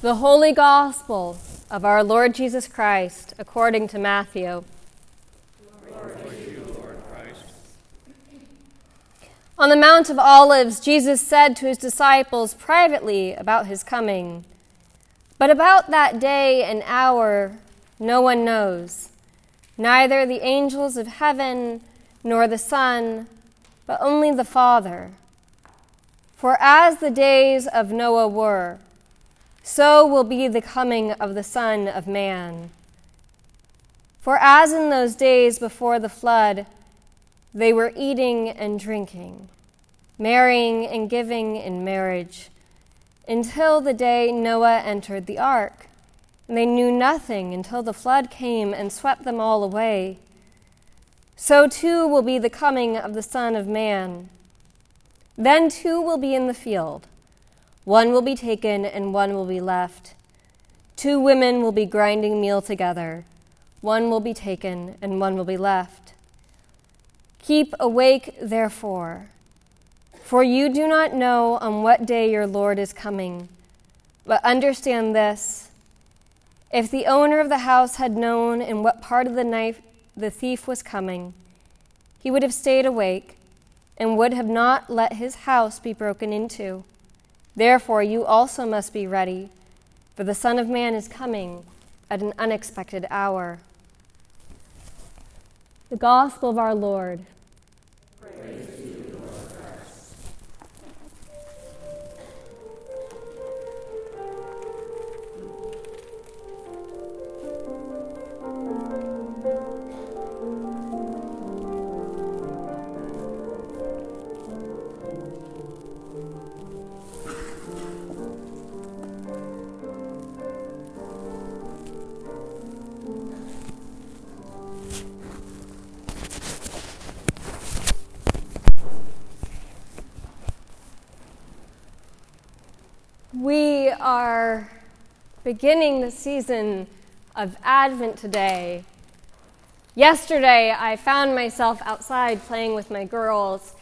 The Holy Gospel of our Lord Jesus Christ according to Matthew. On the Mount of Olives, Jesus said to his disciples privately about his coming, But about that day and hour no one knows, neither the angels of heaven nor the Son, but only the Father. For as the days of Noah were, so will be the coming of the Son of Man. For as in those days before the flood, they were eating and drinking, marrying and giving in marriage, until the day Noah entered the ark. And they knew nothing until the flood came and swept them all away. So too will be the coming of the Son of Man. Then two will be in the field. One will be taken and one will be left. Two women will be grinding meal together. One will be taken and one will be left. Keep awake, therefore, for you do not know on what day your Lord is coming. But understand this if the owner of the house had known in what part of the night the thief was coming, he would have stayed awake and would have not let his house be broken into. Therefore, you also must be ready, for the Son of Man is coming at an unexpected hour. The Gospel of our Lord. We are beginning the season of Advent today. Yesterday, I found myself outside playing with my girls,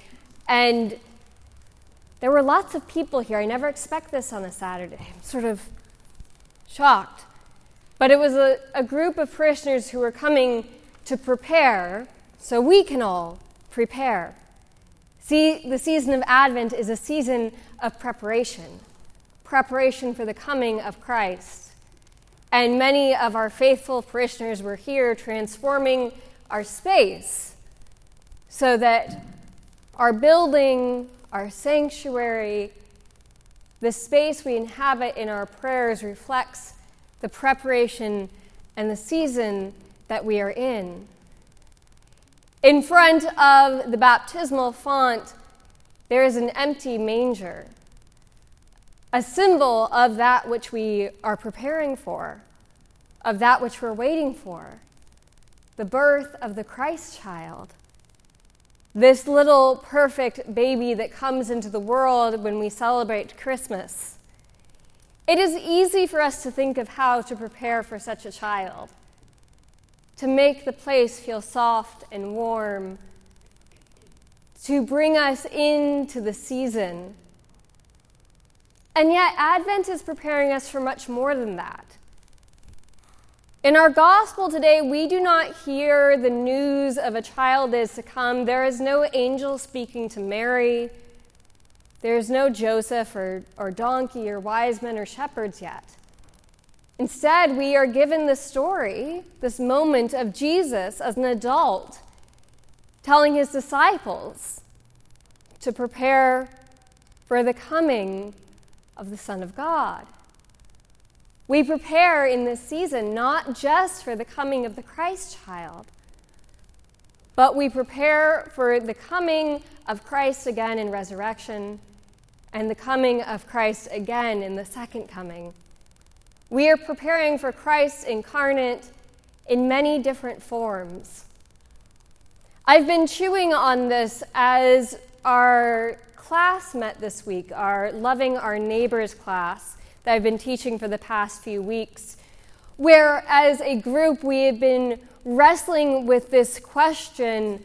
and there were lots of people here. I never expect this on a Saturday. I'm sort of shocked. But it was a, a group of parishioners who were coming to prepare so we can all prepare. See, the season of Advent is a season of preparation preparation for the coming of Christ. And many of our faithful parishioners were here transforming our space so that our building, our sanctuary, the space we inhabit in our prayers reflects the preparation and the season that we are in. In front of the baptismal font, there is an empty manger a symbol of that which we are preparing for, of that which we're waiting for the birth of the Christ child. This little perfect baby that comes into the world when we celebrate Christmas. It is easy for us to think of how to prepare for such a child, to make the place feel soft and warm, to bring us into the season and yet, Advent is preparing us for much more than that. In our gospel today, we do not hear the news of a child is to come. There is no angel speaking to Mary. There is no Joseph or, or donkey or wise men or shepherds yet. Instead, we are given the story, this moment of Jesus as an adult telling his disciples to prepare for the coming of the Son of God. We prepare in this season not just for the coming of the Christ child, but we prepare for the coming of Christ again in resurrection and the coming of Christ again in the second coming. We are preparing for Christ incarnate in many different forms. I've been chewing on this as our class met this week, our Loving Our Neighbors class that I've been teaching for the past few weeks, where as a group we have been wrestling with this question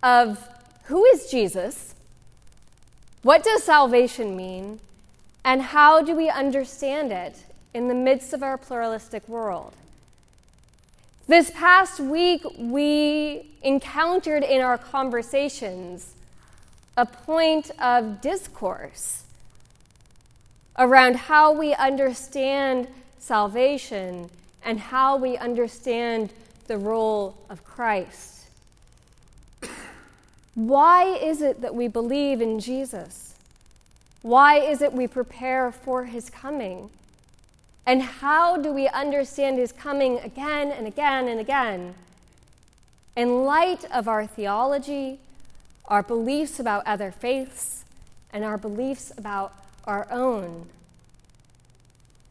of who is Jesus? What does salvation mean? And how do we understand it in the midst of our pluralistic world. This past week, we encountered in our conversations a point of discourse around how we understand salvation and how we understand the role of Christ. Why is it that we believe in Jesus? Why is it we prepare for his coming? And how do we understand his coming again and again and again? In light of our theology, our beliefs about other faiths, and our beliefs about our own.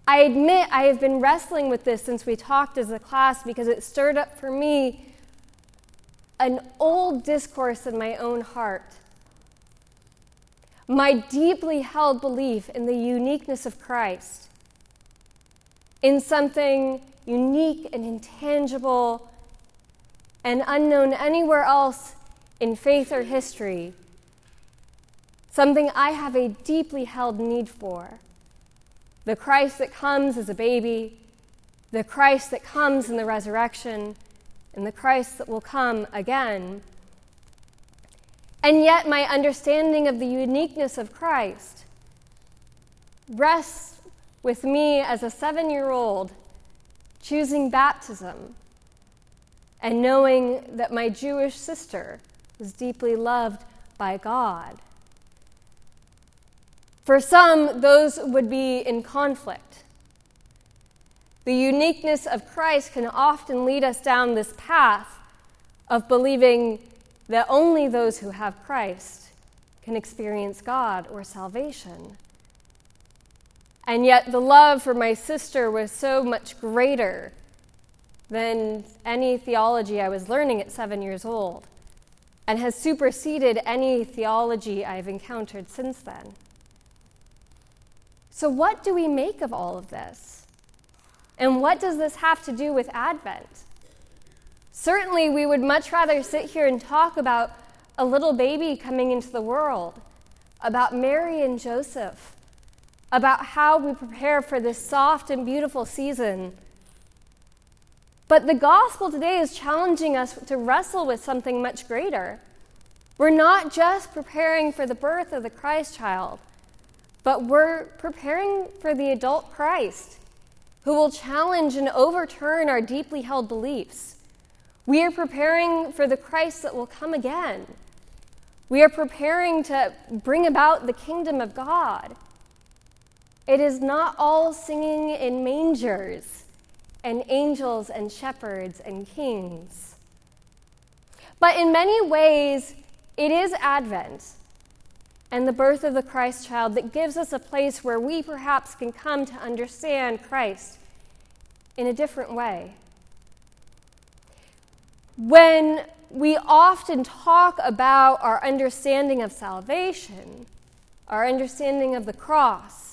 I admit I have been wrestling with this since we talked as a class because it stirred up for me an old discourse in my own heart. My deeply held belief in the uniqueness of Christ, in something unique and intangible and unknown anywhere else in faith or history, something I have a deeply held need for. The Christ that comes as a baby, the Christ that comes in the resurrection, and the Christ that will come again. And yet, my understanding of the uniqueness of Christ rests with me as a seven year old choosing baptism and knowing that my Jewish sister was deeply loved by God. For some, those would be in conflict. The uniqueness of Christ can often lead us down this path of believing that only those who have Christ can experience God or salvation. And yet, the love for my sister was so much greater than any theology I was learning at seven years old and has superseded any theology I've encountered since then. So, what do we make of all of this? And what does this have to do with Advent? Certainly, we would much rather sit here and talk about a little baby coming into the world, about Mary and Joseph, about how we prepare for this soft and beautiful season but the gospel today is challenging us to wrestle with something much greater. We're not just preparing for the birth of the Christ child, but we're preparing for the adult Christ who will challenge and overturn our deeply held beliefs. We are preparing for the Christ that will come again. We are preparing to bring about the kingdom of God. It is not all singing in mangers and angels and shepherds and kings. But in many ways, it is Advent and the birth of the Christ child that gives us a place where we perhaps can come to understand Christ in a different way. When we often talk about our understanding of salvation, our understanding of the cross,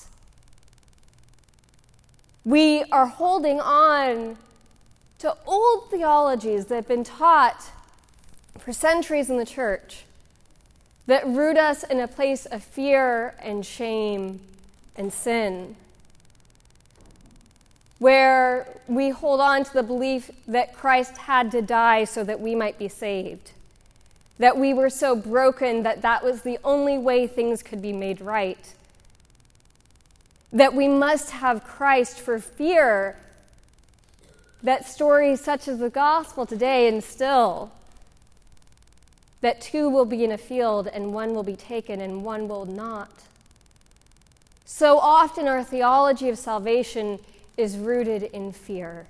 we are holding on to old theologies that have been taught for centuries in the church that root us in a place of fear and shame and sin. Where we hold on to the belief that Christ had to die so that we might be saved. That we were so broken that that was the only way things could be made right that we must have Christ for fear that stories such as the gospel today instill that two will be in a field and one will be taken and one will not. So often, our theology of salvation is rooted in fear,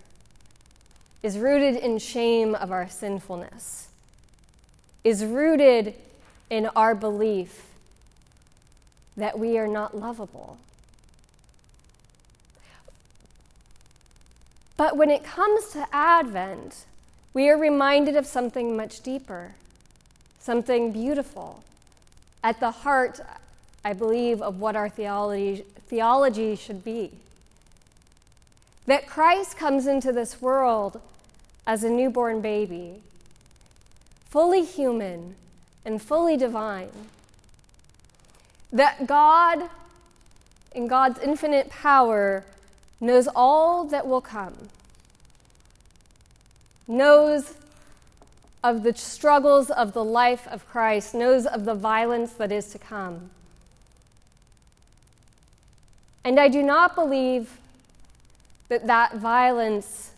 is rooted in shame of our sinfulness, is rooted in our belief that we are not lovable. But when it comes to Advent, we are reminded of something much deeper, something beautiful. At the heart, I believe, of what our theology, theology should be. That Christ comes into this world as a newborn baby, fully human and fully divine. That God, in God's infinite power, knows all that will come, knows of the struggles of the life of Christ, knows of the violence that is to come. And I do not believe that that violence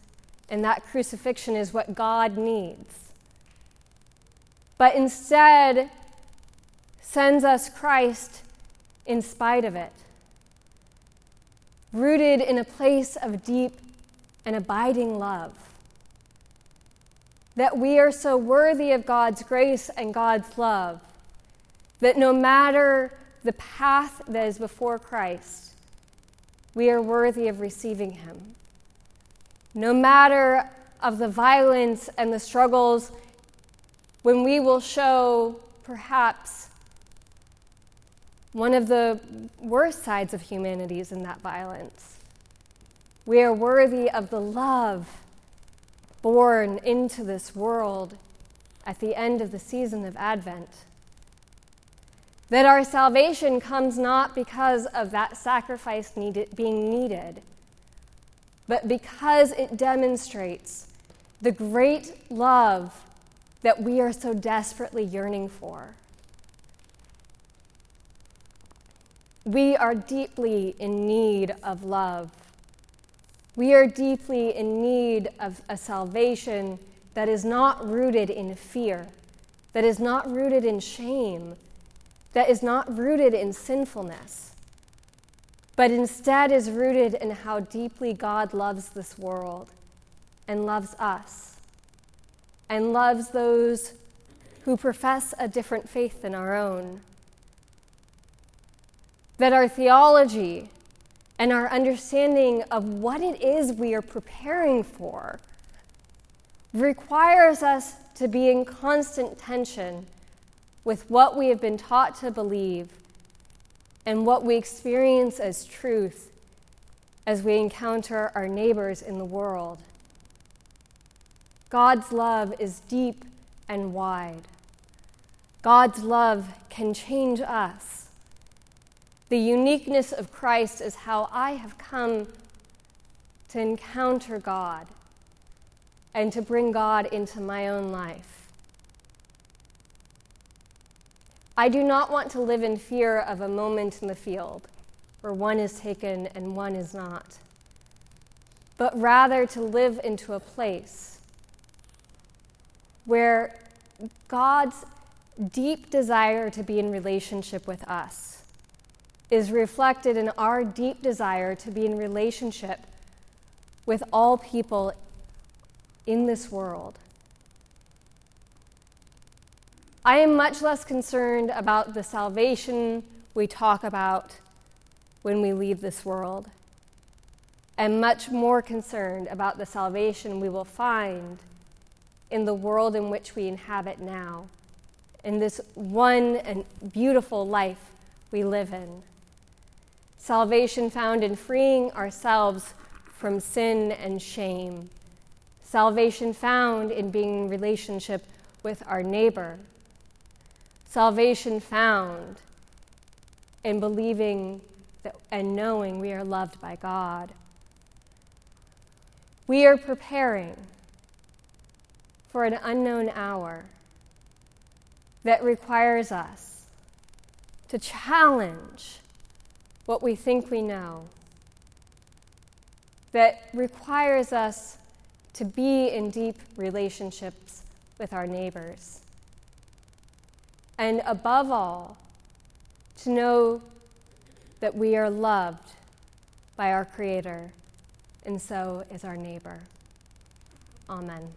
and that crucifixion is what God needs, but instead sends us Christ in spite of it, rooted in a place of deep and abiding love. That we are so worthy of God's grace and God's love that no matter the path that is before Christ, we are worthy of receiving him. No matter of the violence and the struggles, when we will show perhaps one of the worst sides of humanity is in that violence. We are worthy of the love born into this world at the end of the season of Advent. That our salvation comes not because of that sacrifice needed, being needed, but because it demonstrates the great love that we are so desperately yearning for. We are deeply in need of love. We are deeply in need of a salvation that is not rooted in fear, that is not rooted in shame, that is not rooted in sinfulness, but instead is rooted in how deeply God loves this world and loves us and loves those who profess a different faith than our own. That our theology and our understanding of what it is we are preparing for requires us to be in constant tension with what we have been taught to believe and what we experience as truth as we encounter our neighbors in the world. God's love is deep and wide. God's love can change us. The uniqueness of Christ is how I have come to encounter God and to bring God into my own life. I do not want to live in fear of a moment in the field where one is taken and one is not, but rather to live into a place where God's deep desire to be in relationship with us is reflected in our deep desire to be in relationship with all people in this world. I am much less concerned about the salvation we talk about when we leave this world, and much more concerned about the salvation we will find in the world in which we inhabit now, in this one and beautiful life we live in. Salvation found in freeing ourselves from sin and shame. Salvation found in being in relationship with our neighbor salvation found in believing that, and knowing we are loved by God. We are preparing for an unknown hour that requires us to challenge what we think we know, that requires us to be in deep relationships with our neighbors and above all, to know that we are loved by our Creator, and so is our neighbor. Amen.